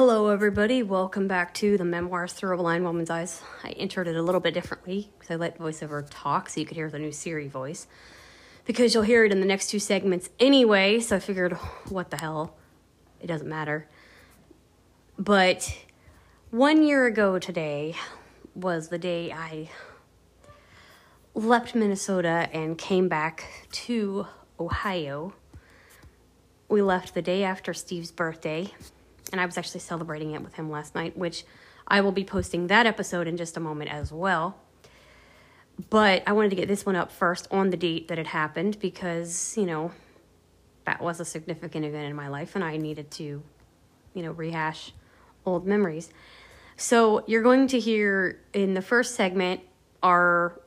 Hello, everybody. Welcome back to the Memoirs Through a Blind Woman's Eyes. I entered it a little bit differently because I let voiceover talk so you could hear the new Siri voice. Because you'll hear it in the next two segments anyway, so I figured, what the hell? It doesn't matter. But one year ago today was the day I left Minnesota and came back to Ohio. We left the day after Steve's birthday and I was actually celebrating it with him last night, which I will be posting that episode in just a moment as well. But I wanted to get this one up first on the date that it happened because, you know, that was a significant event in my life and I needed to, you know, rehash old memories. So you're going to hear in the first segment our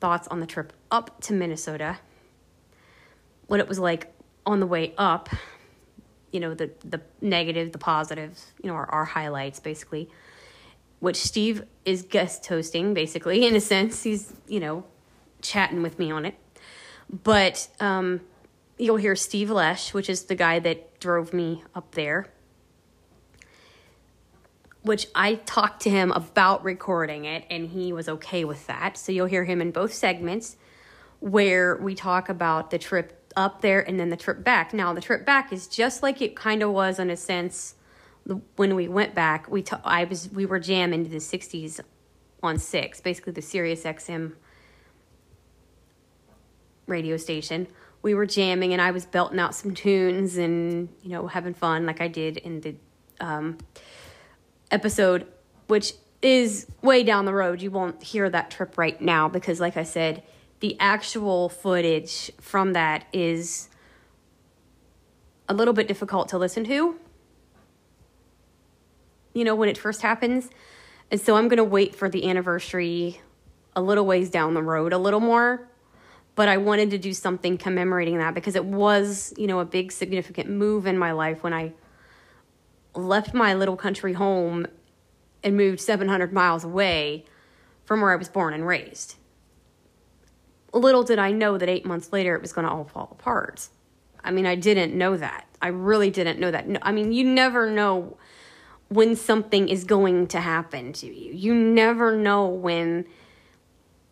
thoughts on the trip up to Minnesota, what it was like on the way up, you know the the negative the positives you know are our highlights basically. Which steve is guest hosting basically in a sense. He's you know chatting with me on it. But um, you'll hear steve lesh which is the guy that drove me up there. Which i talked to him about recording it and he was okay with that. So you'll hear him in both segments where we talk about the trip up there and then the trip back. Now, the trip back is just like it kind of was in a sense when we went back. We t- I was we were jamming into the 60s on 6, basically the Sirius XM radio station. We were jamming and I was belting out some tunes and, you know, having fun like I did in the um, episode, which is way down the road. You won't hear that trip right now because, like I said, the actual footage from that is a little bit difficult to listen to. You know, when it first happens. And so I'm going to wait for the anniversary a little ways down the road, a little more. But I wanted to do something commemorating that because it was, you know, a big significant move in my life when I left my little country home and moved 700 miles away from where I was born and raised little did I know that eight months later it was going to all fall apart. I mean, I didn't know that. I really didn't know that. No, I mean, you never know when something is going to happen to you. You never know when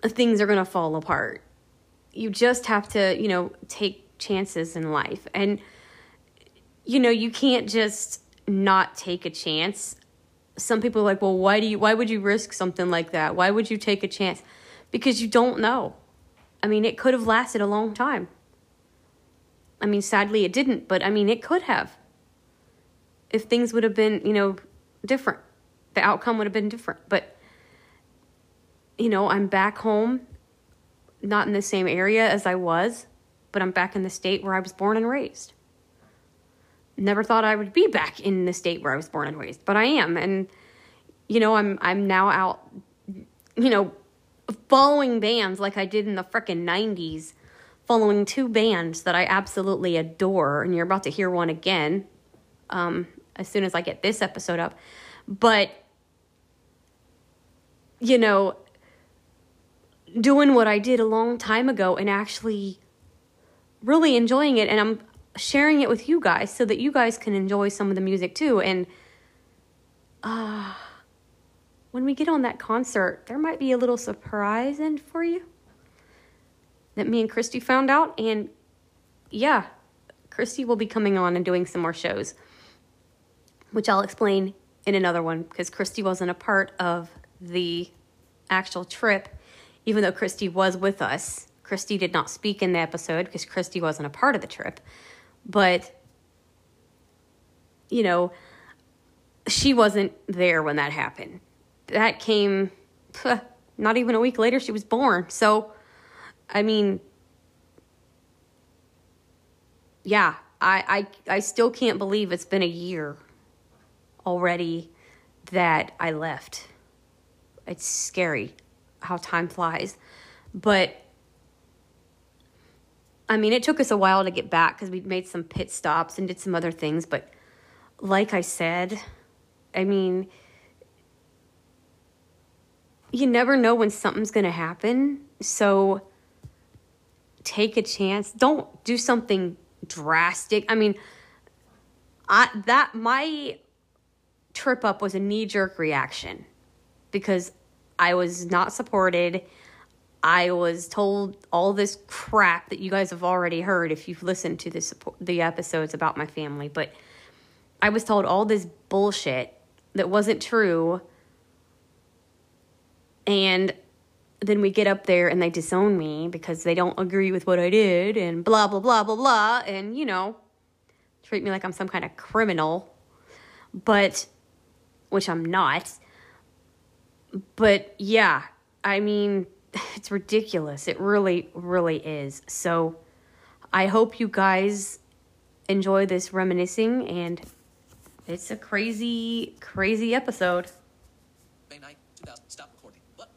things are going to fall apart. You just have to, you know, take chances in life. And, you know, you can't just not take a chance. Some people are like, well, why do you, why would you risk something like that? Why would you take a chance? Because you don't know I mean, it could have lasted a long time. I mean, sadly, it didn't, but I mean, it could have. If things would have been, you know, different, the outcome would have been different. But, you know, I'm back home, not in the same area as I was, but I'm back in the state where I was born and raised. Never thought I would be back in the state where I was born and raised, but I am. And, you know, I'm I'm now out, you know, following bands like I did in the frickin' 90s, following two bands that I absolutely adore, and you're about to hear one again um, as soon as I get this episode up. But, you know, doing what I did a long time ago and actually really enjoying it, and I'm sharing it with you guys so that you guys can enjoy some of the music too. And, ah. Uh, when we get on that concert, there might be a little surprise in for you that me and Christy found out. And yeah, Christy will be coming on and doing some more shows, which I'll explain in another one because Christy wasn't a part of the actual trip, even though Christy was with us. Christy did not speak in the episode because Christy wasn't a part of the trip. But, you know, she wasn't there when that happened that came not even a week later she was born. So i mean yeah I, I i still can't believe it's been a year already that i left. It's scary how time flies. But i mean it took us a while to get back because we made some pit stops and did some other things but like i said i mean you never know when something's going to happen. So take a chance. Don't do something drastic. I mean, I that my trip up was a knee jerk reaction because I was not supported. I was told all this crap that you guys have already heard if you've listened to the support, the episodes about my family, but I was told all this bullshit that wasn't true. And then we get up there and they disown me because they don't agree with what I did and blah blah blah blah blah. And you know treat me like I'm some kind of criminal. But which I'm not. But yeah I mean it's ridiculous. It really really is. So I hope you guys enjoy this reminiscing and it's a crazy crazy episode May 9, 2000. Stop recording. What?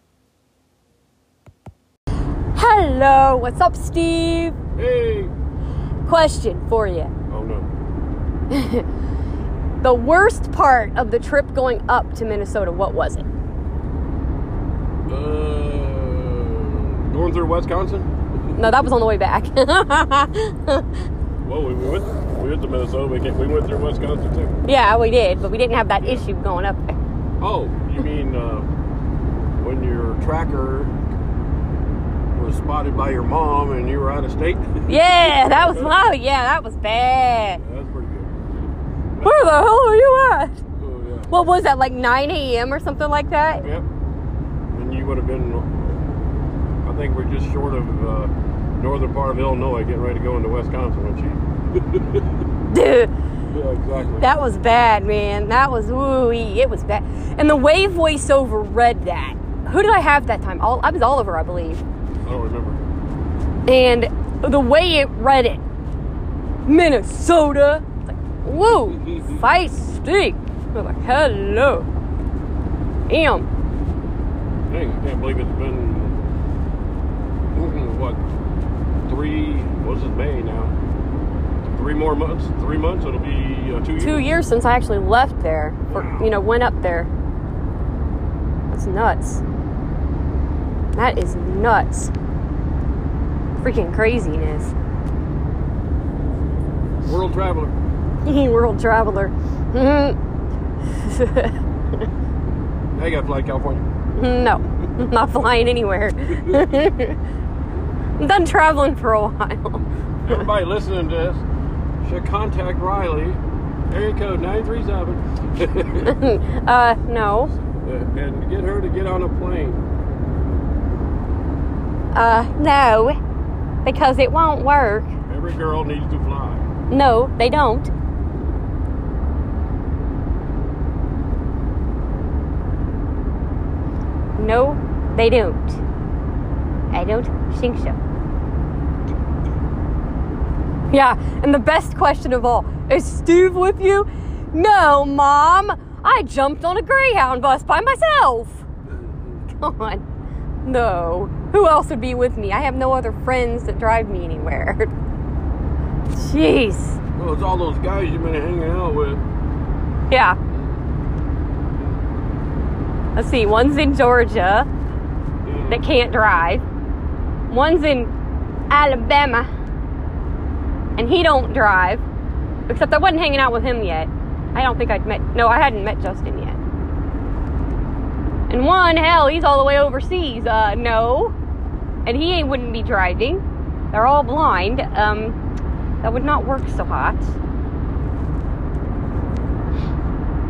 Hello, what's up, Steve? Hey! Question for you. Oh no. The worst part of the trip going up to Minnesota, what was it? Uh, going through Wisconsin? No, that was on the way back. Well, we went. We went to Minnesota. We came, we went through Wisconsin too. yeah, we did, but we didn't have that issue going up there. Oh, you mean uh, when your tracker was spotted by your mom and you were out of state? Yeah, that was my, yeah, that was bad. That's pretty good. Where the hell are you at? Oh yeah. What was that, like 9 a.m. or something like that? Yep. And you would have been. I think we're just short of uh, northern part of Illinois, getting ready to go into Wisconsin, weren't you? Dude, Yeah, exactly. that was bad, man. That was, ooh, it was bad. And the way voiceover read that. Who did I have that time? All, I was Oliver, I believe. I don't remember. And the way it read it, Minnesota, it's like, whoa, feisty. I was like, hello. Damn. Dang, I can't believe it's been mm, what three? What's it May now? Three more months. Three months. It'll be uh, two years. Two years since I actually left there, or, you know, went up there. That's nuts. That is nuts. Freaking craziness. World traveler. World traveler. I got to fly to California. no, not flying anywhere. I'm done traveling for a while. Everybody listening to this should contact Riley. Area code nine three seven, Uh, no. and get her to get on a plane. Uh, no. Because it won't work. Every girl needs to fly. No, they don't. No, they don't. I don't think so. Yeah, and the best question of all is Steve with you? No, Mom. I jumped on a Greyhound bus by myself. Come on. No. Who else would be with me? I have no other friends that drive me anywhere. Jeez. Well, it's all those guys you've been hanging out with. Yeah. Let's see. One's in Georgia that can't drive. One's in Alabama, and he don't drive. Except I wasn't hanging out with him yet. I don't think I'd met. No, I hadn't met Justin yet. And one, hell, he's all the way overseas. Uh, no, and he wouldn't be driving. They're all blind. Um, that would not work so hot.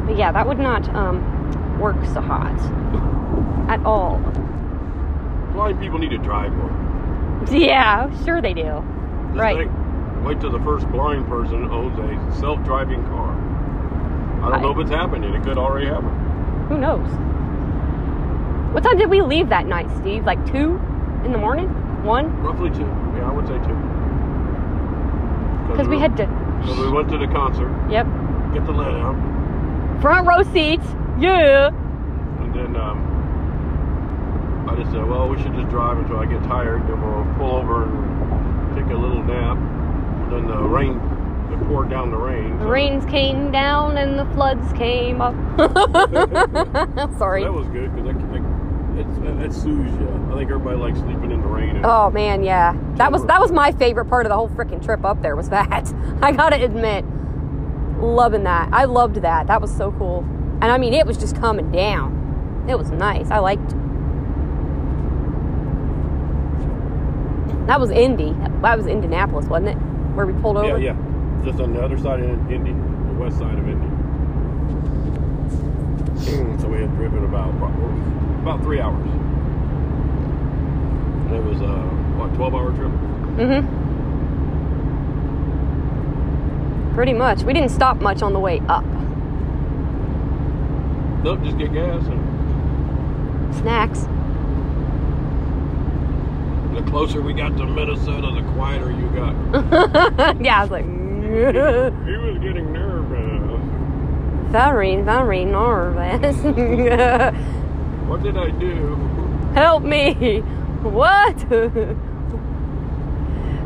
But yeah, that would not um, work so hot at all. Blind people need to drive more. Yeah, sure they do. Just Right. think, wait till the first blind person owns a self-driving car. I don't know if it's happening. It could already happen. Who knows? What time did we leave that night, Steve? Like two in the morning? One? Roughly two. Yeah, I would say two. Because we had to. So we went to the concert, Yep. get the let out, Front row seats. Yeah. and then um, I just said, well, we should just drive until I get tired, then we'll pull over and take a little nap. And then the rain, it poured down the rain. The so- rains came down and the floods came up. Sorry. That was good because it, it, it soothes you. I think everybody likes sleeping in the rain. Oh man, yeah. That was that was my favorite part of the whole freaking trip up there was that. I gotta admit, loving that. I loved that. That was so cool. And I mean, it was just coming down. It was nice. I liked. That was Indy. That was Indianapolis, wasn't it? Where we pulled over. Yeah, yeah. Just on the other side of Indy, the west side of Indy. So we had driven about about three hours. And it was a what, twelve hour trip? Mm-hmm. Pretty much. We didn't stop much on the way up. Nope, just get gas and Snacks. the closer we got to Minnesota, the quieter you got. yeah, I was like, He was getting nervous. Very, very nervous. What did I do? Help me! What?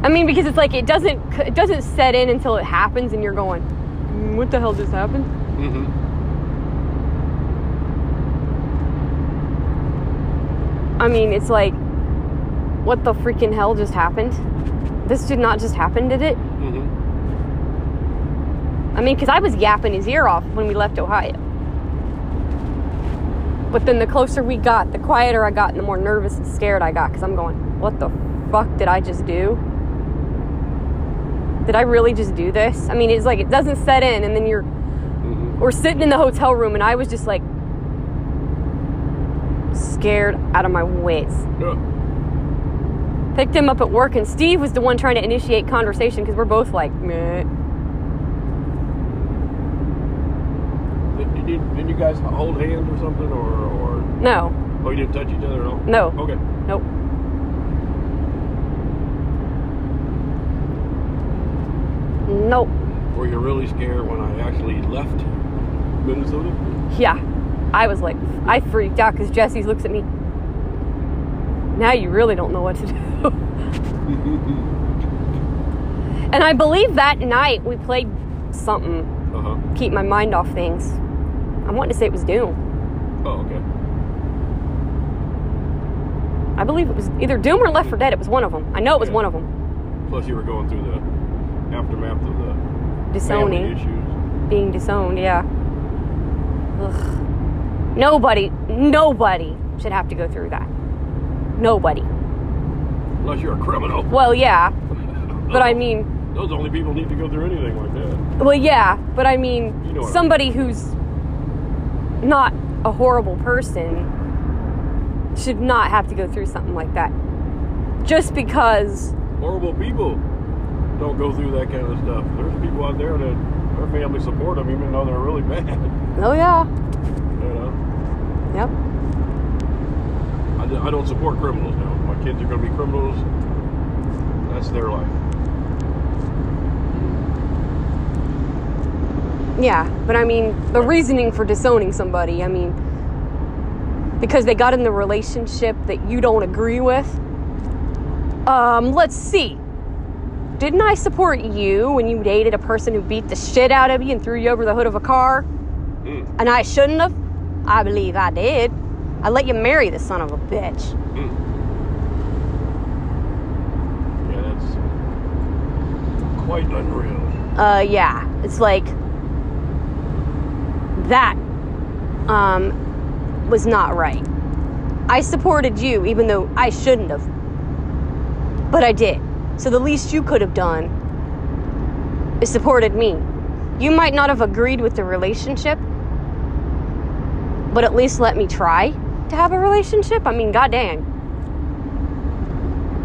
I mean, because it's like it doesn't it doesn't set in until it happens, and you're going, "Mm, "What the hell just happened?" Mm-hmm. I mean, it's like, what the freaking hell just happened? This did not just happen, did it? I mean, because I was yapping his ear off when we left Ohio. But then the closer we got, the quieter I got, and the more nervous and scared I got. Because I'm going, what the fuck did I just do? Did I really just do this? I mean, it's like it doesn't set in, and then you're Mm-hmm. we're sitting in the hotel room, and I was just like scared out of my wits. Yeah. Picked him up at work, and Steve was the one trying to initiate conversation because we're both like, meh. Did, you, did you guys hold hands or something, or, or No, oh, you didn't touch each other at all? No. Okay. nope. Nope. Were you really scared when I actually left Minnesota? Yeah. I was like, I freaked out because Jesse looks at me. Now you really don't know what to do. and I believe that night we played something, Uh huh. keep my mind off things. I wanting to say it was Doom. Oh, okay. I believe it was either Doom or Left 4 Dead. It was one of them. I know it was Yeah. one of them. Plus, you were going through the aftermath of the Disowning. issues. being disowned, yeah. Ugh. Nobody, nobody should have to go through that. Nobody. Unless you're a criminal. Well, yeah, but I mean, Those only people need to go through anything like that. well, yeah, but I mean, You know what I somebody who's not a horrible person should not have to go through something like that. Just because, Horrible people don't go through that kind of stuff. There's people out there that their family support them even though they're really bad. oh yeah, You know. yep, I don't support criminals now. My kids are going to be criminals. That's their life. Yeah, but I mean, the reasoning for disowning somebody, I mean, because they got in the relationship that you don't agree with. Um, let's see. Didn't I support you when you dated a person who beat the shit out of you and threw you over the hood of a car? Mm, And I shouldn't have? I believe I did. I let you marry the son of a bitch. mm. Yeah, that's quite unreal. Uh, yeah. It's like that um was not right. I supported you even though I shouldn't have. But I did. So the least you could have done is supported me. You might not have agreed with the relationship, but at least let me try to have a relationship. I mean, god goddamn.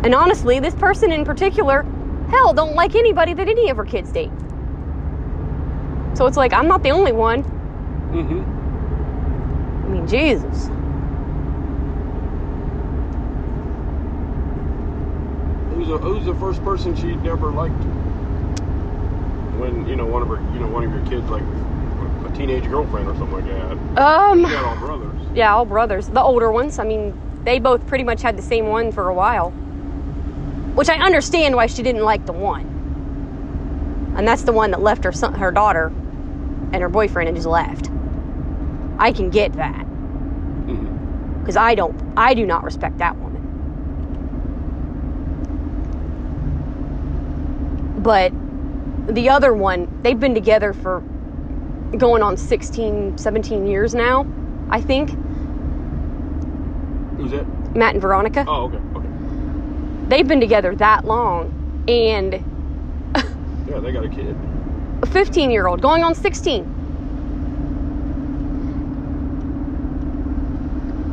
And honestly, this person in particular, hell, don't like anybody that any of her kids date. So it's like, I'm not the only one. Mm-hmm. I mean, Jesus. Who's, a, who's the first person she never liked? When you know one of her, you know one of your kids, like a teenage girlfriend or something like that. Um, You got all brothers. yeah, all brothers. The older ones. I mean, they both pretty much had the same one for a while. Which I understand why she didn't like the one. And that's the one that left her son, her daughter and her boyfriend and just left. I can get that. Mm-hmm. because I don't, I do not respect that woman. But the other one, they've been together for going on 16, 17 years now, I think. Who's that? Matt and Veronica. Oh, okay, okay. They've been together that long. And Yeah, they got a kid. a 15 year old going on 16.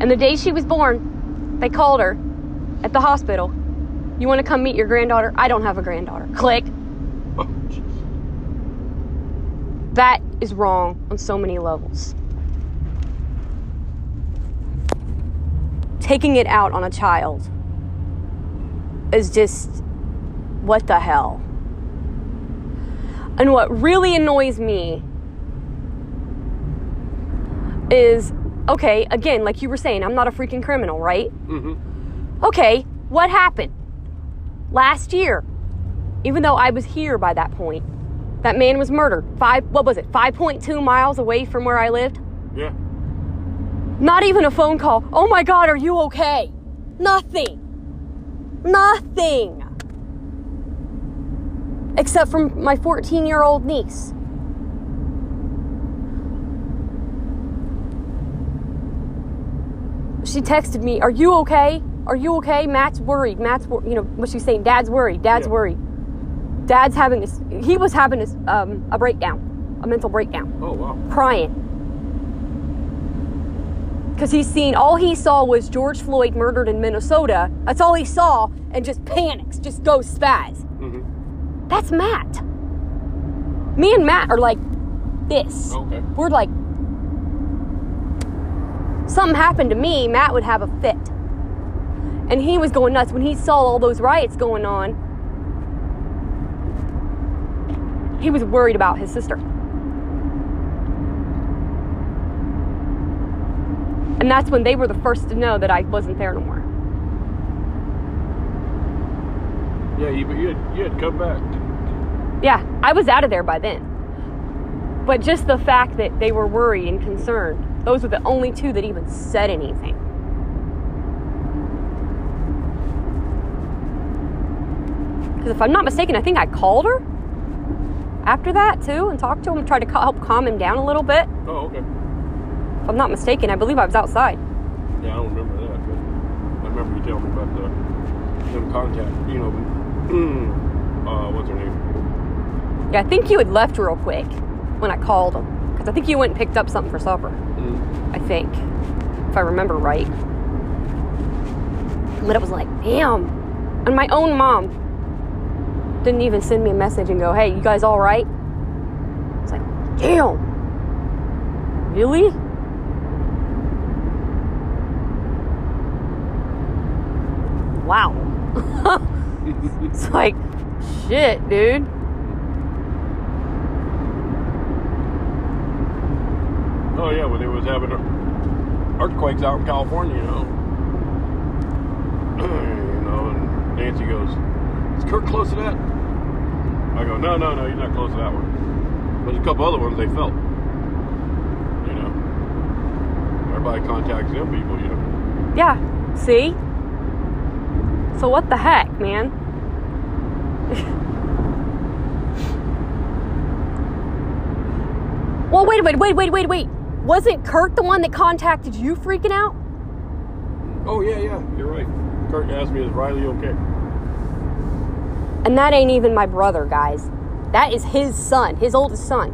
And the day she was born, they called her at the hospital. You want to come meet your granddaughter? I don't have a granddaughter. Click. Oh. That is wrong on so many levels. Taking it out on a child is just what the hell. And what really annoys me is okay, again, like you were saying, I'm not a freaking criminal, right? Mm-hmm. Okay, what happened? Last year, even though I was here by that point, that man was murdered. Five, what was it, 5.2 miles away from where I lived? Yeah. Not even a phone call. Oh my God, are you okay? Nothing. Nothing. Except from my 14 year old niece. She texted me, Are you okay? Are you okay? Matt's worried. Matt's, wor-, you know, what she's saying, Dad's worried. Dad's Yeah. worried. Dad's having a he was having this, um, a breakdown, a mental breakdown Oh, wow. crying. Because he's seen, all he saw was George Floyd murdered in Minnesota. That's all he saw, and just panics, just goes spaz. Mm-hmm. That's Matt. Me and Matt are like this. Okay. We're like, something happened to me, Matt would have a fit. And he was going nuts when he saw all those riots going on. He was worried about his sister. And that's when they were the first to know that I wasn't there no more. Yeah, you, you, had, you had come back. Yeah, I was out of there by then. But just the fact that they were worried and concerned, those were the only two that even said anything. Because if I'm not mistaken, I think I called her after that too and talked to him, tried to help calm him down a little bit. Oh, okay. If I'm not mistaken, I believe I was outside. Yeah, I don't remember that, but I remember you telling me about the them contact. You know, uh, what's her name? Yeah, I think you had left real quick when I called him. Because I think you went and picked up something for supper. I think, if I remember right. But it was like, damn. And my own mom didn't even send me a message and go, hey, you guys all right? It's like, damn. Really? Wow. it's like, shit, dude. Oh yeah, when they was having earthquakes out in California, you know. you know, and Nancy goes, "Is Kurt close to that?" I go, "No, no, no, he's not close to that one." But a couple other ones they felt. You know, everybody contacts them people, you know. Yeah, see? So what the heck, man? well, wait a minute, wait, wait, wait, wait. Wasn't Kurt the one that contacted you freaking out? Oh yeah, yeah, you're right. Kurt asked me, "Is Riley okay?" And that ain't even my brother, guys. That is his son, his oldest son,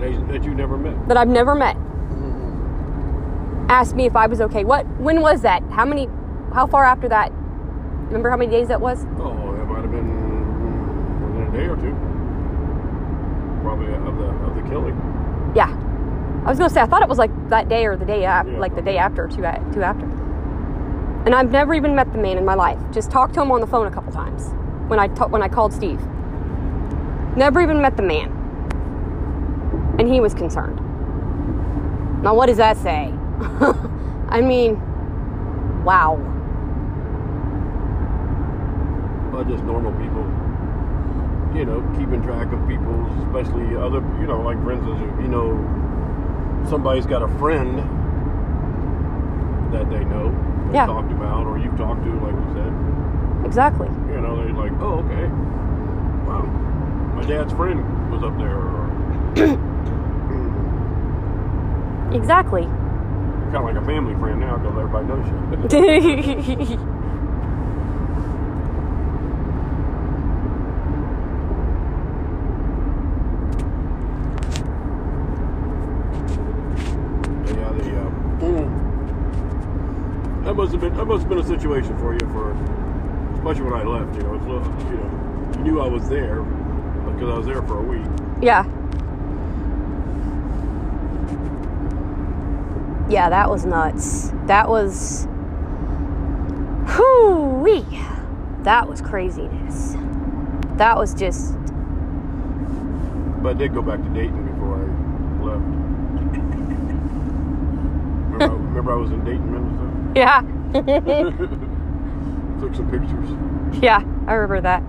That, you never met. that I've never met. Mm-hmm. Asked me if I was okay. What when was that? How many how far after that? Remember how many days that was? Oh, that might have been within a day or two. Probably of the of the killing. Yeah. I was gonna say I thought it was like that day or the day after, Yeah. like the day after, or two a- two after. And I've never even met the man in my life. Just talked to him on the phone a couple times when I ta- when I called Steve. Never even met the man, and he was concerned. Now what does that say? I mean, wow. But just normal people, you know, keeping track of people, especially other, you know, like for instance, you know somebody's got a friend that they know, they Yeah. talked about, or you've talked to, like we said, Exactly. you know, they're like, oh, okay, wow, my dad's friend was up there, or Exactly. Kind of like a family friend now because everybody knows you. yeah, the, uh, that must have been that must have been a situation for you for especially when I left. You know, it's, little- you know, you knew I was there because I was there for a week. yeah. Yeah, that was nuts. That was. Whoo wee. That was craziness. That was just. But I did go back to Dayton before I left. remember, I, remember I was in Dayton, Minnesota. Yeah. Took some pictures. Yeah, I remember that.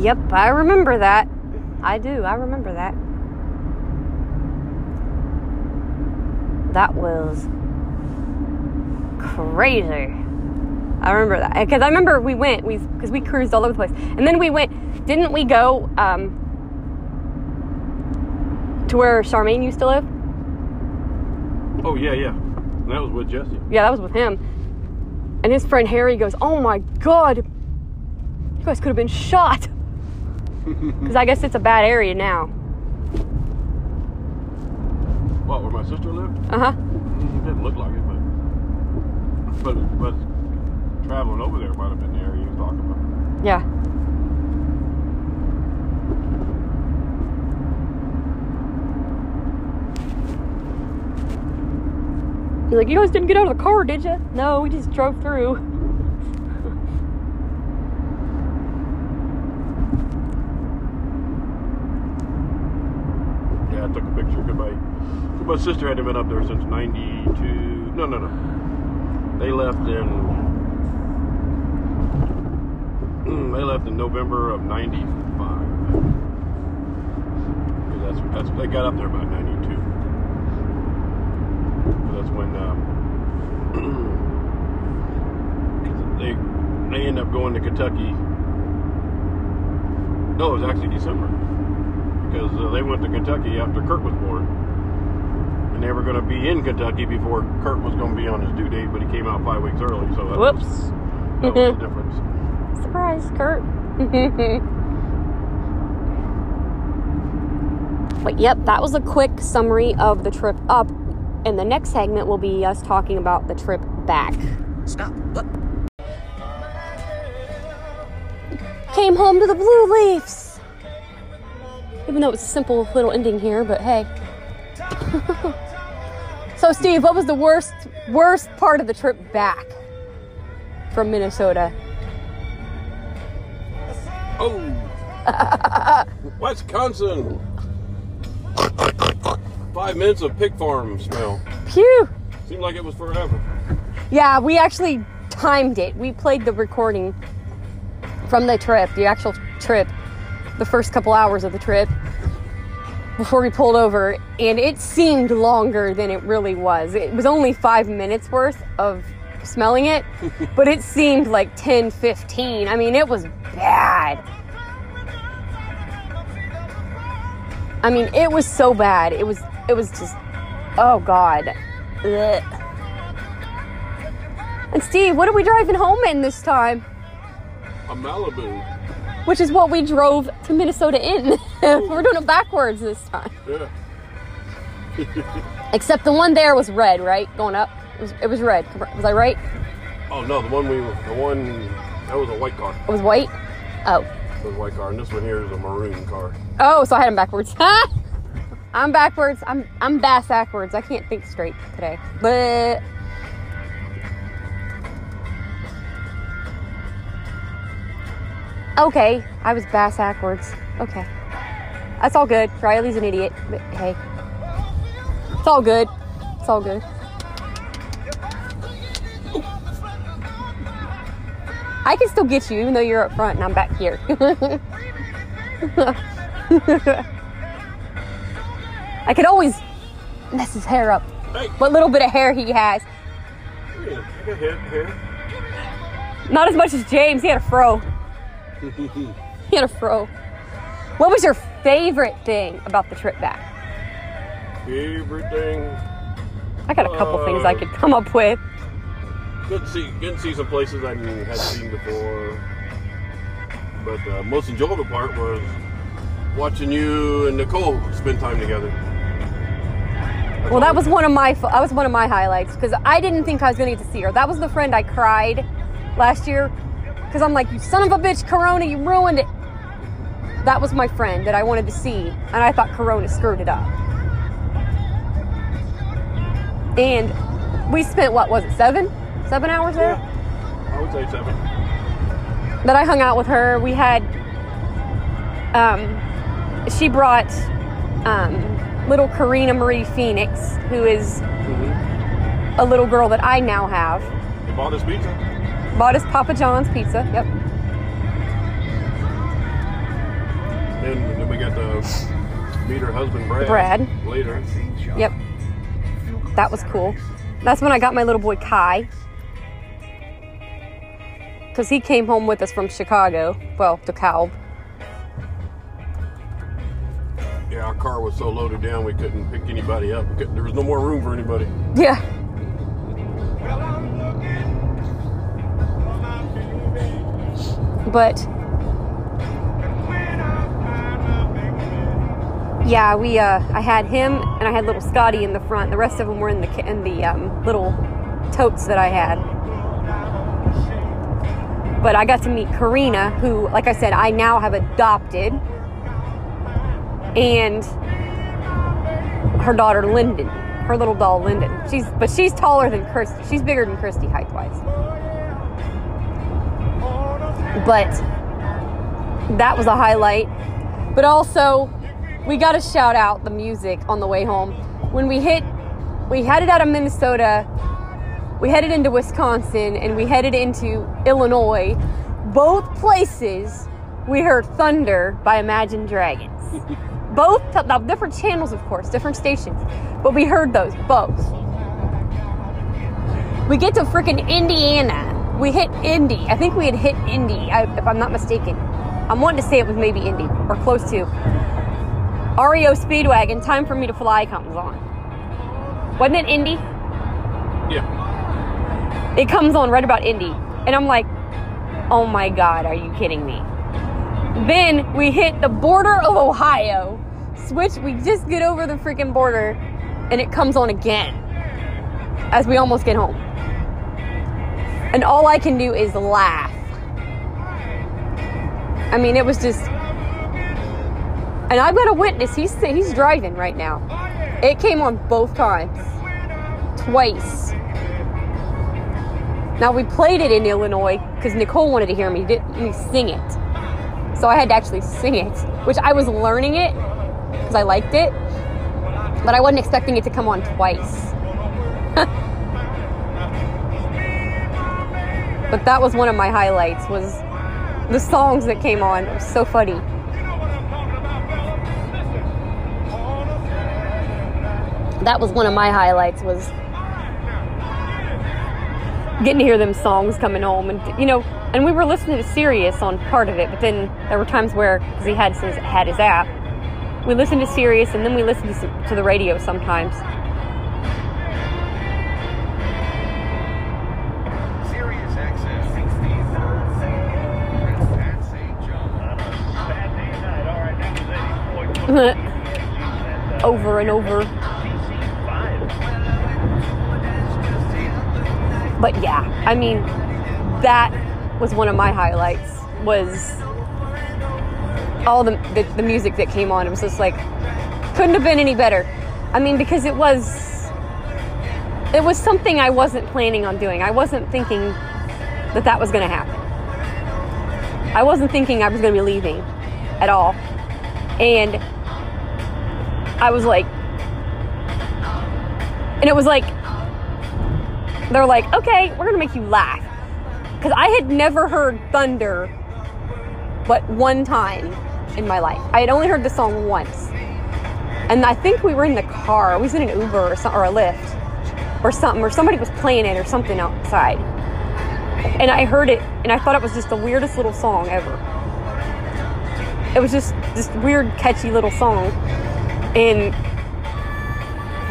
Yep, I remember that. I do, I remember that. That was crazy. I remember that because I remember we went we because we cruised all over the place, and then we went. Didn't we go um, to where Charmaine used to live? Oh yeah, yeah. And that was with Jesse. Yeah, that was with him. And his friend Harry goes, "Oh my god, you guys could have been shot." Because I guess it's a bad area now. What, where my sister lived? Uh huh. It didn't look like it, but but but traveling over there might have been the area you was talking about. Yeah. He's like, you guys didn't get out of the car, did you? No, we just drove through. Yeah, I took a picture because my, my sister hadn't been up there since '92. No, no, no. They left in. They left in November of '95. That's, what that's they got up there about '92. That's when um, they they end up going to Kentucky. No, it was actually December because uh, they went to Kentucky after Kurt was born. And they were going to be in Kentucky before Kurt was going to be on his due date, but he came out five weeks early, so that Whoops. was, that was the difference. Surprise, Kurt. but yep, that was a quick summary of the trip up. And the next segment will be us talking about the trip back. Stop. What? Came home to the Blue Leafs. Even though it's a simple little ending here, but hey. so, Steve, what was the worst worst part of the trip back from Minnesota? Oh! Wisconsin! Five minutes of pig farm smell. Phew. Seemed like it was forever. Yeah, we actually timed it. We played the recording from the trip, the actual trip, the first couple hours of the trip before we pulled over, and it seemed longer than it really was. It was only five minutes worth of smelling it, but it seemed like 10, 15. I mean, it was bad. I mean, it was so bad. It was, it was just, oh God. Ugh. And Steve, what are we driving home in this time? A Malibu. Which is what we drove to Minnesota in. We're doing it backwards this time. Yeah. Except the one there was red, right? Going up. It was, it was red. Was I right? Oh no, the one we were, the one, that was a white car. It was white? Oh. It was a white car, and this one here is a maroon car. Oh, so I had them backwards. I'm backwards. I'm I'm bass backwards. I can't think straight today. But Okay, I was bass backwards. Okay. That's all good. Riley's an idiot, but hey. It's all good. It's all good. I can still get you even though you're up front and I'm back here. I could always mess his hair up. Hey, What little bit of hair he has. yeah, I got hair, hair. Not as much as James. He had a fro. he had a fro. What was your favorite thing about the trip back? Favorite thing. I got a couple uh, things I could come up with. Good see, good see some places I hadn't seen before. But the most enjoyable part was watching you and Nicole spend time together. Well, that was one of my that was one of my highlights because I didn't think I was going to get to see her. That was the friend I cried last year because I'm like, you son of a bitch, Corona, you ruined it. That was my friend that I wanted to see, and I thought Corona screwed it up. And we spent what was it, seven, seven hours there? Yeah, I would say seven. that I hung out with her. We had, um, she brought um, little Karina Marie Phoenix, who is Mm-hmm. a little girl that I now have. You bought us pizza. Bought us Papa John's pizza. Yep. And then we got to meet her husband, Brad. Brad. Later. Yep. That was cool. That's when I got my little boy Kai. Because he came home with us from Chicago. Well, DeKalb. Car was so loaded down we couldn't pick anybody up. There was no more room for anybody. Yeah. But yeah, we uh, I had him and I had little Scotty in the front. The rest of them were in the in the um, little totes that I had. But I got to meet Karina, who, like I said, I now have adopted, and her daughter Lyndon, her little doll Lyndon. She's but she's taller than Kirsty. She's bigger than Kirsty height wise. But that was a highlight. But also, we got to shout out the music on the way home. When we hit, we headed out of Minnesota, we headed into Wisconsin, and we headed into Illinois. Both places, we heard Thunder by Imagine Dragons both now different channels of course different stations but we heard those both. We get to freaking indiana. We hit indy. I think we had hit indy I, if i'm not mistaken. I'm wanting to say it was maybe indy or close to. Reo speedwagon time for me to fly comes on. Wasn't it indy? Yeah. it comes on right about indy and i'm like oh my god are you kidding me? Then we hit the border of Ohio. Switch, we just get over the freaking border and it comes on again as we almost get home. And all I can do is laugh. I mean, it was just. And I've got a witness. He's he's driving right now. It came on both times, twice. Now we played it in Illinois because Nicole wanted to hear me, me sing it. So I had to actually sing it, which I was learning it because I liked it, but I wasn't expecting it to come on twice. but that was one of my highlights was the songs that came on. It was so funny. That was one of my highlights was getting to hear them songs coming home and you know and we were listening to Sirius on part of it but then there were times where because he had his had his app we listen to Sirius and then we listen to, to the radio sometimes Sirius XM. Pat St. John. over and over but yeah I mean that was one of my highlights was all the, the the music that came on it was just like couldn't have been any better. I mean because it was it was something I wasn't planning on doing. I wasn't thinking that that was going to happen. I wasn't thinking I was going to be leaving at all. And I was like, and it was like, they're like, okay, we're gonna make you laugh. Because I had never heard Thunder but one time in my life. I had only heard the song once. And I think we were in the car, we was in an Uber or, some, or a Lyft or something, or somebody was playing it or something outside. and I heard it, and I thought it was just the weirdest little song ever. It was just this weird, catchy little song, and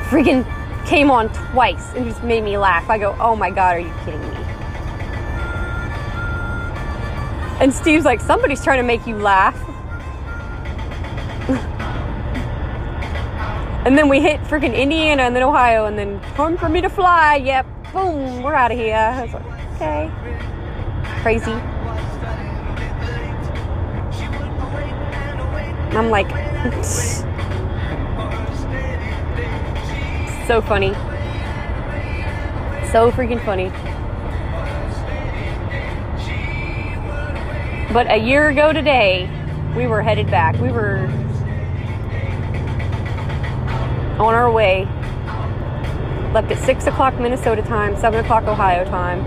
freaking came on twice and just made me laugh. I go, "Oh my god, are you kidding me?" And Steve's like, "Somebody's trying to make you laugh." And then we hit freaking Indiana and then Ohio, and then time for me to fly. Yep, boom, we're out of here. I was like, okay, crazy. And I'm like, so funny. So freaking funny. But a year ago today, we were headed back. We were on our way. Left at 6 o'clock Minnesota time, 7 o'clock Ohio time.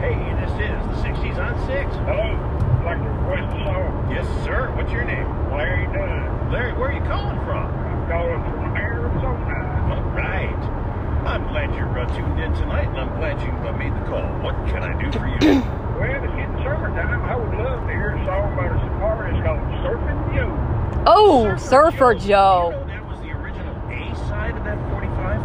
Hey, this is the 60s on 6. Hello, I'd like to request a song. Yes, sir. What's your name? Larry Dunn. Larry, where are you calling from? I'm calling from Arizona. All right. I'm glad you're uh, tuned in tonight, and I'm glad you uh, made the call. What can I do for you? Well, it's getting summertime. I would love to hear a song by the Safari. It's called Surfing Joe. Oh, Surfer You Joe. know that was the original A side of that 45?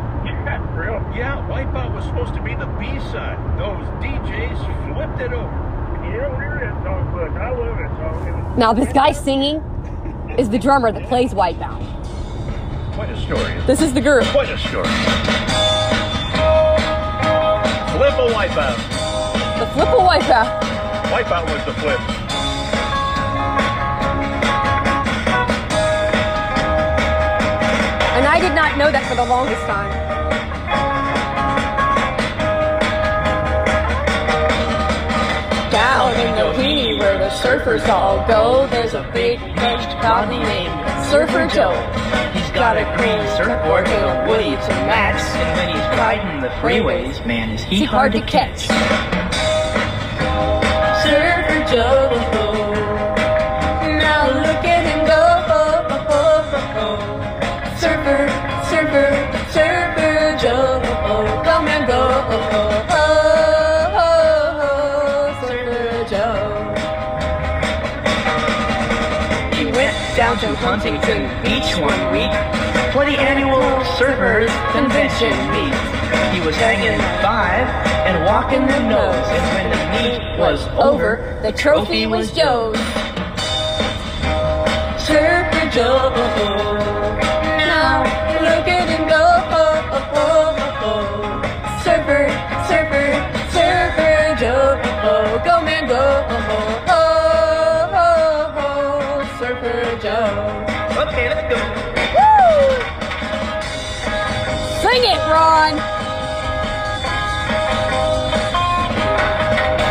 Yeah, real. Wipeout was supposed to be the B side. Those DJs flipped it over. You don't hear that song much. I love that song. Now, this guy singing is the drummer that plays Wipeout. Quite a story. This is the group. Quite a story. Flip a Wipeout. The Flipple Wipeout. Wipeout was the flip. And I did not know that for the longest time. Down in the Weenie where the surfers all go, there's a big bench probably named Surfer Joe. He's got a green surfboard and a woody to match. And when he's riding the freeways, man, is he hard to catch. Surfer Joe, Huntington Beach one week for the annual Surfers Convention meet. He was hanging five and walking the nose, and when the meet was over, the trophy was Joe's. Surfer Joe. Ron.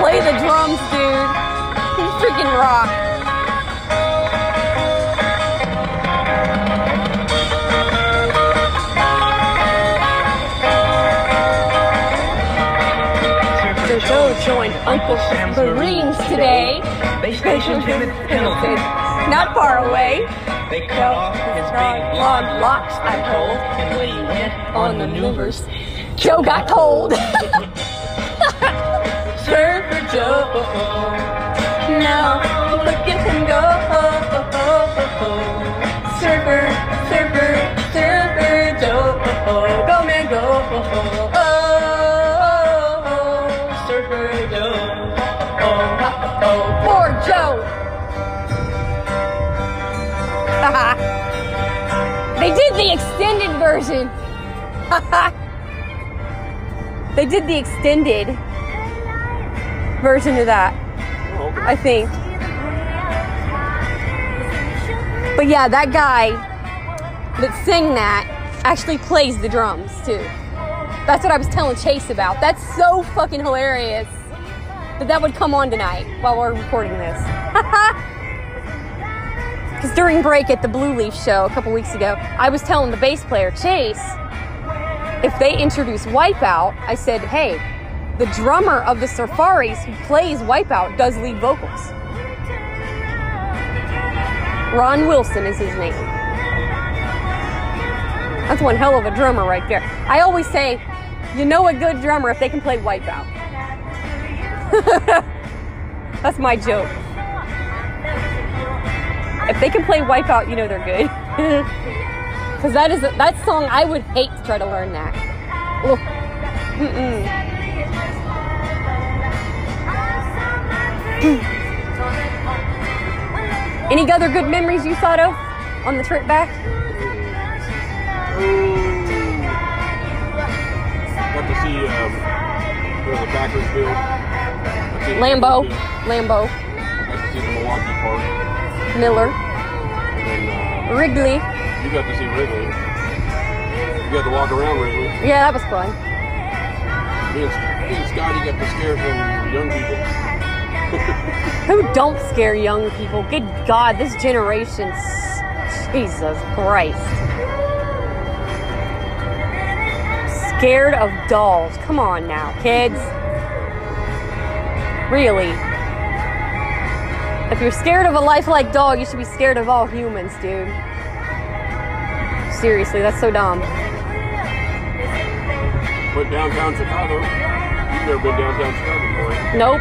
Play the drums, dude. You freaking rock. So Joe joined Uncle Sam's Marines today. They stationed him at Pendleton. Not far away. They cut off his big blonde locks, I told. And when he went on the maneuvers, Joe got cold. Surfer Joe. Now look at him go. they did the extended version. they did the extended version of that, I think. But yeah, that guy that sang that actually plays the drums too. That's what I was telling Chase about. That's so fucking hilarious that that would come on tonight while we're recording this. Because during break at the Blue Leaf show a couple weeks ago, I was telling the bass player, Chase, if they introduce Wipeout, I said, hey, the drummer of the Surfaris who plays Wipeout does lead vocals. Ron Wilson is his name. That's one hell of a drummer right there. I always say, you know a good drummer if they can play Wipeout. That's my joke. If they can play Wipeout, you know they're good. Because that is that song. I would hate to try to learn that. Ugh. Mm-mm. Any other good memories you thought of on the trip back? Got to see um, there was a Packers field. Got to see the Lambeau, Lambeau, Got to see the Milwaukee Park. Miller, Wrigley. you got to see Wrigley. You got to walk around Wrigley. Yeah, that was fun. Me and, me and Scotty got to scare some young people. Who don't scare young people? Good God, this generation. Jesus Christ. Scared of dolls. Come on now, kids. Really. If you're scared of a lifelike dog, you should be scared of all humans, dude. Seriously, that's so dumb. But downtown Chicago. You've never been downtown Chicago before. Nope.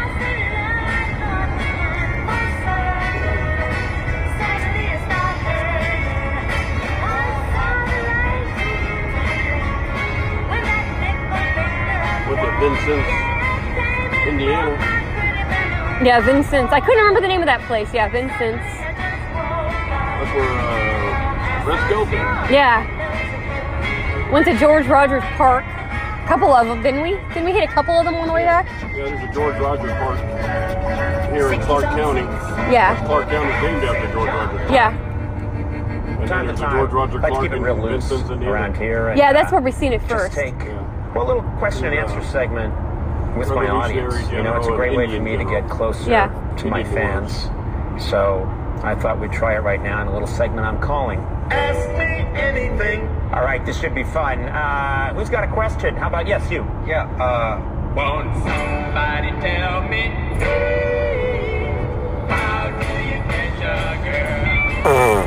Vincennes, Indiana. Yeah, Vincent's. I couldn't remember the name of that place. Yeah, Vincent's. That's where uh, Red Skelton. Yeah. Went to George Rogers Park. A couple of them, didn't we? Didn't we hit a couple of them on the way back? Yeah, there's a George Rogers Park here in Clark County. Yeah. Clark County is named after George Rogers. Park. Yeah. And Time then to there's a time, George Rogers like to Clark keep it in real loose around here. and, Yeah, that's uh, where we've seen it first. Just first. take Yeah. well, a little question and answer segment with my audience. You know, it's a great way for me to get closer Yeah. to my fans. So I thought we'd try it right now in a little segment I'm calling. Ask me anything. All right, this should be fun. Uh, who's got a question? How about yes, you? Yeah, uh, Won't somebody tell me how do you catch a girl?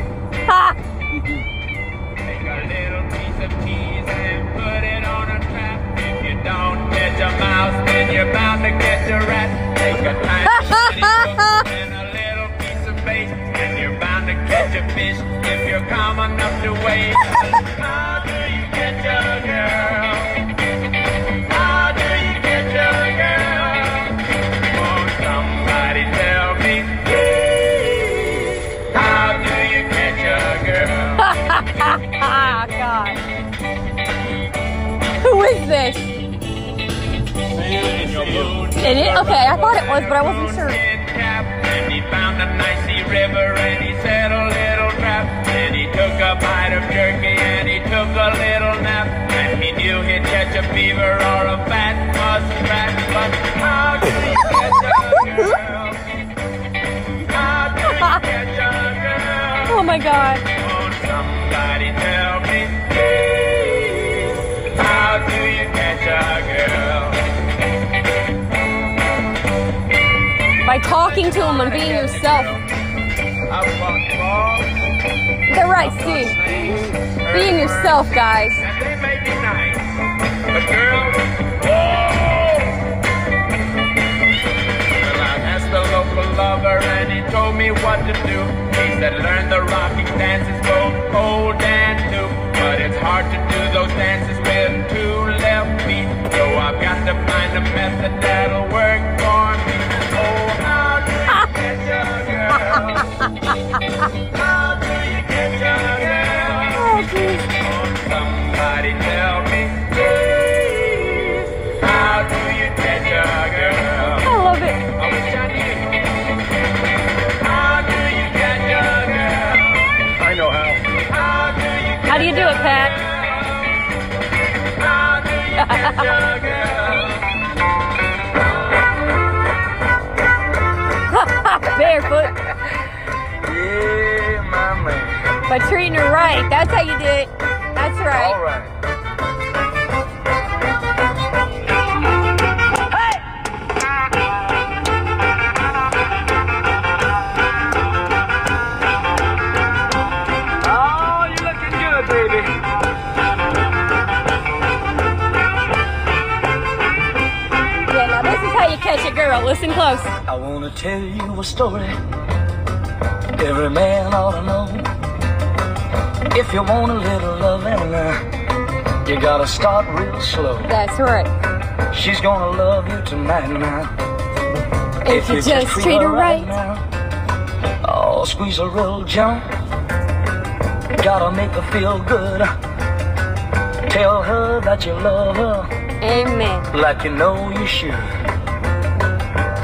Mouse, then you're bound to catch a rat. Take a tiny and a little piece of bait, and you're bound to catch a fish if you're calm enough to wait. How do you catch a girl? It? Okay, I thought it was, but I wasn't sure. And he found river and he set a oh, little trap. And he took a bite of jerky and he took a little nap. And he knew he'd catch a beaver or a fat muskrat. But how you catch a girl? How you catch a girl? Oh my God. Won't somebody tell talking to him and being yourself. They're right, Steve. Being yourself, guys. Lover and he told me what to do. He said learn the rocking dances, both old and new. But it's hard to do those dances with two left feet. So I've got to find a method that'll work for Barefoot. yeah, my man. By treating her right. That's how you do it. That's right. All right. Listen close. I wanna tell you a story every man ought to know. If you want a little loving, uh, you gotta start real slow. That's right. She's gonna love you tonight now. If you just treat her right. now. Oh, squeeze a real jump. Gotta make her feel good. Tell her that you love her Amen. like you know you should.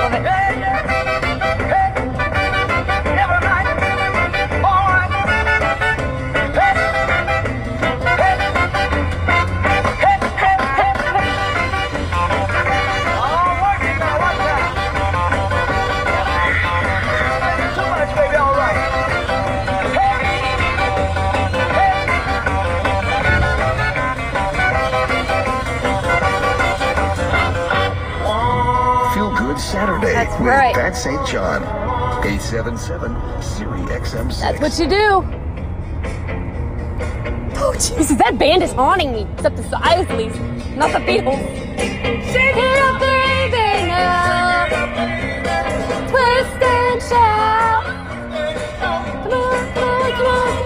Love it. With right. Pat St. John. 877 Siri XM6. That's what you do. Oh, Jesus, that band is haunting me. Except the Isleys, not the Beatles. Shake it up, baby, now. Twist and shout. Come on, come on, come on,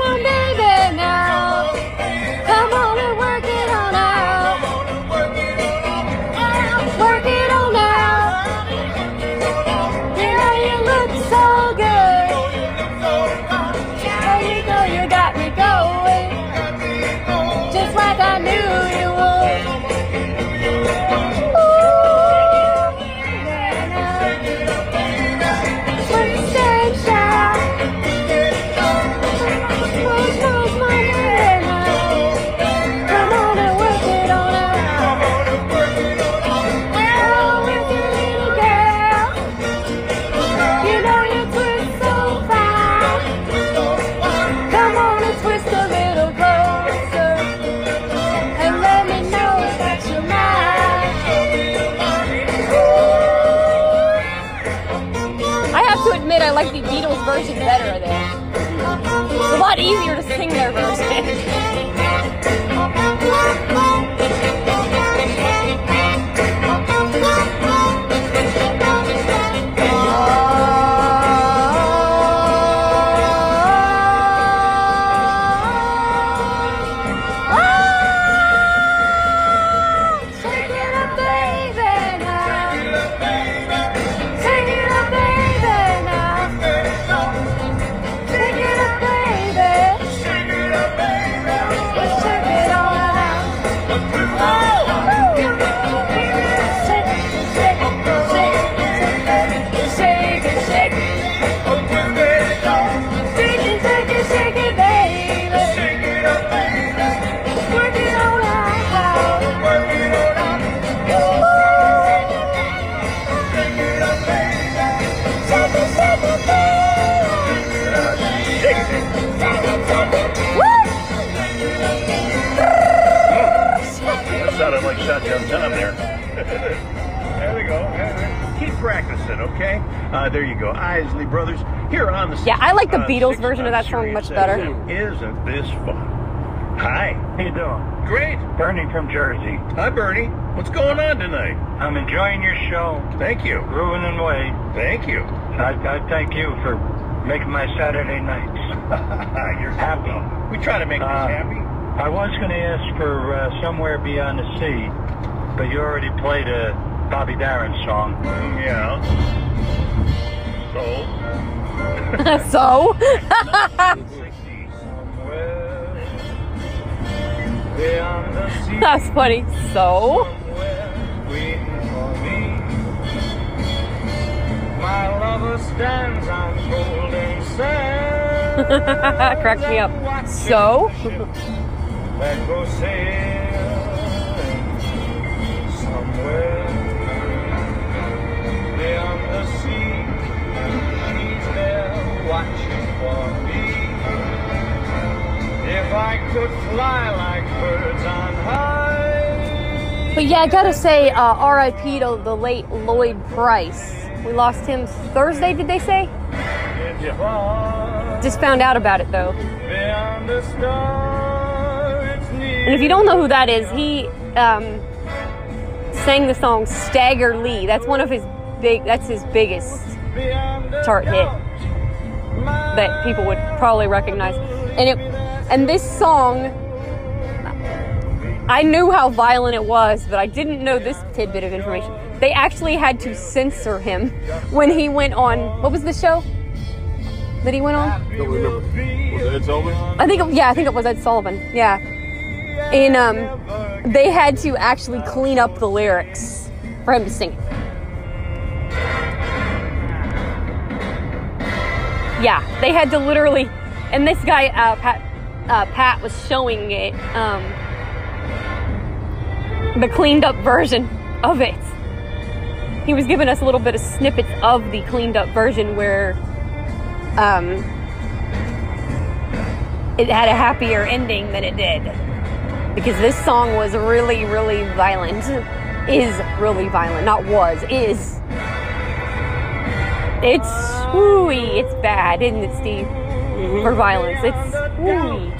Uh, there you go. Isley Brothers here on the. Yeah, I like the uh, Beatles version of that song much better. Isn't this fun? Hi. How you doing? Great. Bernie from Jersey. Hi, Bernie. What's going on tonight? I'm enjoying your show, Thank you. Ruin and Wade. Thank you. I, I thank you for making my Saturday nights You're Happy. welcome. We try to make Uh, this happy. I was going to ask for uh, Somewhere Beyond the Sea, but you already played a Bobby Darin song. Yeah. So. so, Beyond the sea, that's funny. So. My lover stands on golden sand. cracked me up. So, But yeah, I gotta say, uh, RIP to the late Lloyd Price. We lost him Thursday, did they say? Yeah. Just found out about it though. And if you don't know who that is, he um, sang the song Stagger Lee. That's one of his big, that's his biggest chart hit that people would probably recognize. And it, and this song, I knew how violent it was, but I didn't know this tidbit of information. They actually had to censor him when he went on. What was the show that he went on? Don't remember. Was it Ed Sullivan? I think, it, yeah, I think it was Ed Sullivan. Yeah, and um, they had to actually clean up the lyrics for him to sing it. Yeah, they had to literally, and this guy, uh, Pat, uh, Pat was showing it, um, the cleaned up version of it. He was giving us a little bit of snippets of the cleaned up version where, um, it had a happier ending than it did. Because this song was really really violent. Is really violent. Not was is it's ooey it's bad isn't it steve for violence it's ooey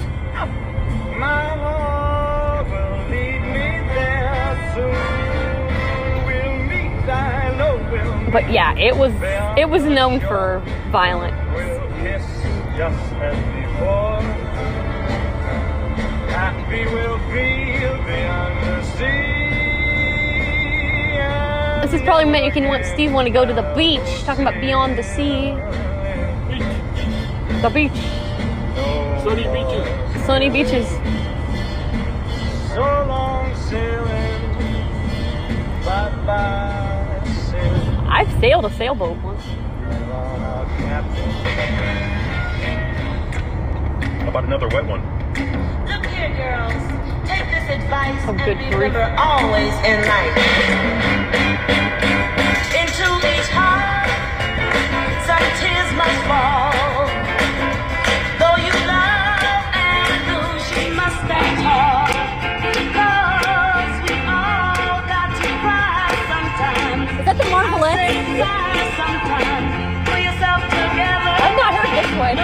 My heart will lead me there soon. We'll meet, I know we'll meet. but yeah it was it was known for violence We'll this is probably meant. You can want steve want to go to the beach talking about beyond the sea Beach. the beach Sunny beaches. sunny beaches So long sailing. Bye bye sailing. i've sailed a sailboat once on our captain. How about another wet one? Look here, girls. Advice Oh, and good grief. always in life. Into each heart, some tears must fall. Though you love and lose, you must stand tall. 'Cause we all got to cry sometimes. is that the marvelette sometimes. Pull yourself together. i've not heard this one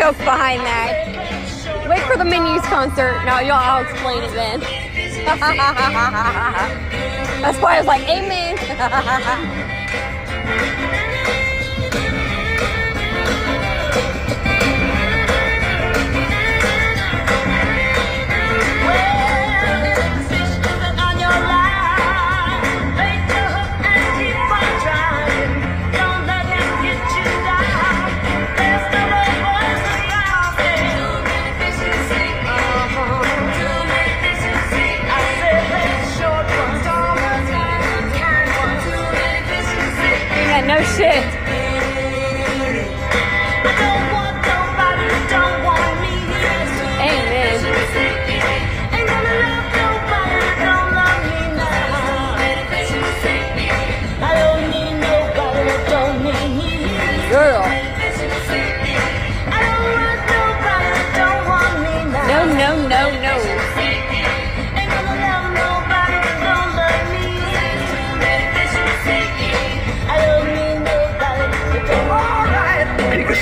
joke behind that. Wait for the Menus concert. No, y'all, I'll explain it then. That's why I was like, Amen. yeah,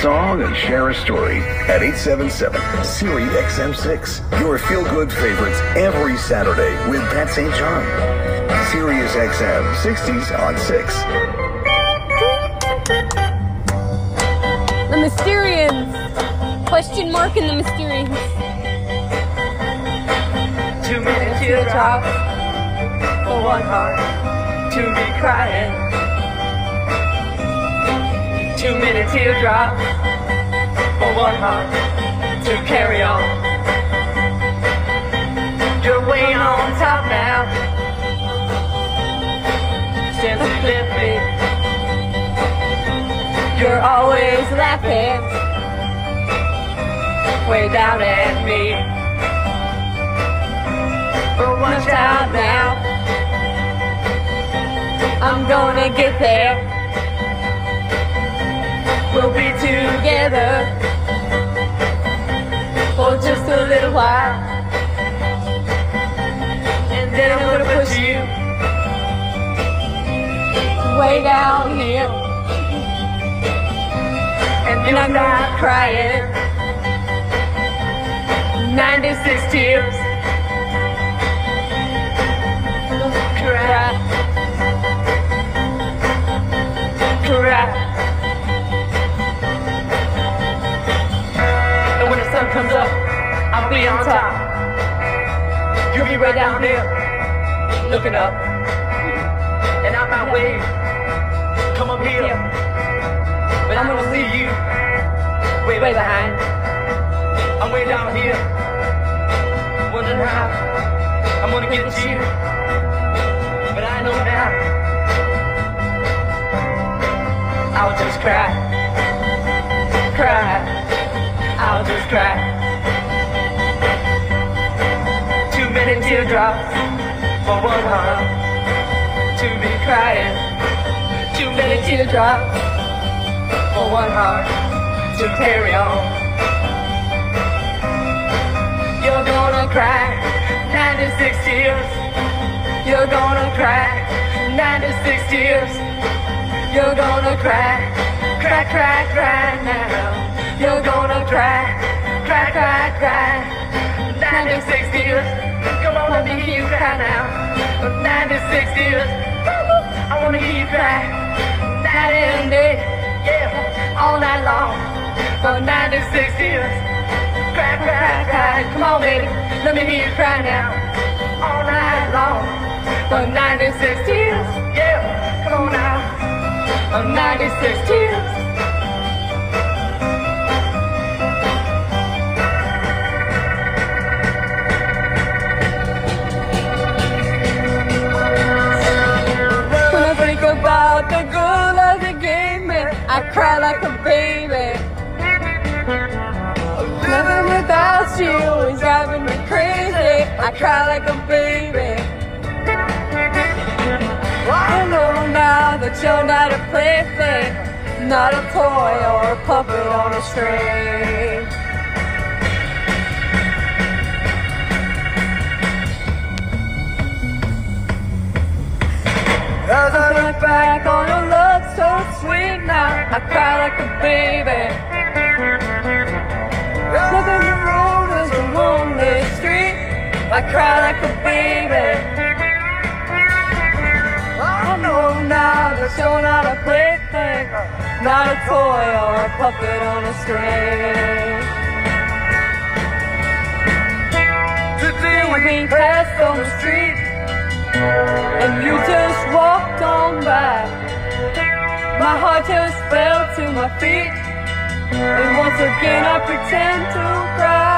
song and share a story at 877 Siri XM6. Your feel good favorites every Saturday with Pat St. John. Sirius XM 60s on 6. The Mysterians. Question mark in the Mysterians. Too many Teardrops. teardrops for one heart to be crying. Too many teardrops for one heart to carry on. You're way on top now. Since left me, you're always laughing way down at me. But watch out now. I'm gonna get there. We'll be together for just a little while. And then I'm gonna push you way down here. And then I'm not crying. 96 tears. Cry. Cry. I'll be on top. You'll be right down there, looking up. And I might wave, come up here. But I'm gonna leave you way, way behind. I'm way down here, wondering how I'm gonna get to you. But I know now, I'll just cry, cry, I'll just cry. Teardrops for one heart to be crying. Too many teardrops for one heart to carry on. You're gonna cry 96 tears. You're gonna cry 96 tears. You're gonna cry, cry, cry, cry now. You're gonna cry, cry, cry, cry. 96 tears. Let me hear you cry now. 96 tears. I wanna hear you cry. Night and day, yeah, all night long. For 96 years, Cry, cry, cry. Come on, baby, let me hear you cry now. All night long. For 96 years, yeah, come on now. For 96 tears. About the good love you gave me, I cry like a baby. Living without you is driving me crazy. I cry like a baby. I know now that you're not a plaything, not a toy or a puppet on a string. As I look back on your love so sweet now, I cry like a baby. Living the road is a lonely street, I cry like a baby. I know now that you're not a plaything, not a toy or a puppet on a string. Today we passed on the street, and you just walked on by. My heart just fell to my feet, and once again I pretend to cry.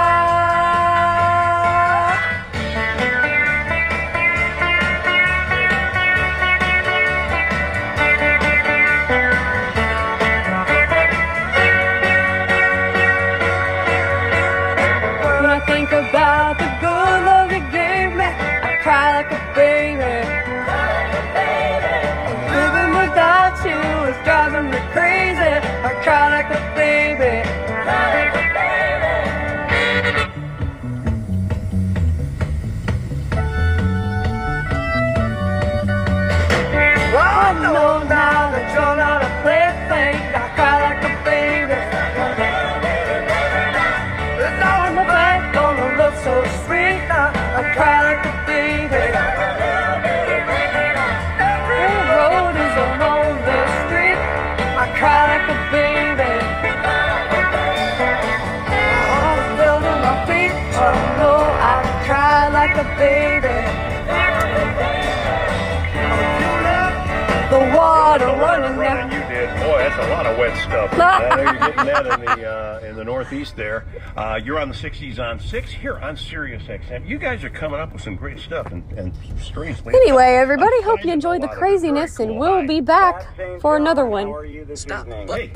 The water running. You did. Boy, that's a lot of wet stuff. I know you're getting that in the, uh, in the Northeast there. Uh, you're on the 60s on 6 here on Sirius XM. You guys are coming up with some great stuff and, and strangely. Anyway, everybody, hope you enjoyed the craziness, cool and we'll be back for another one. Stop. Hey.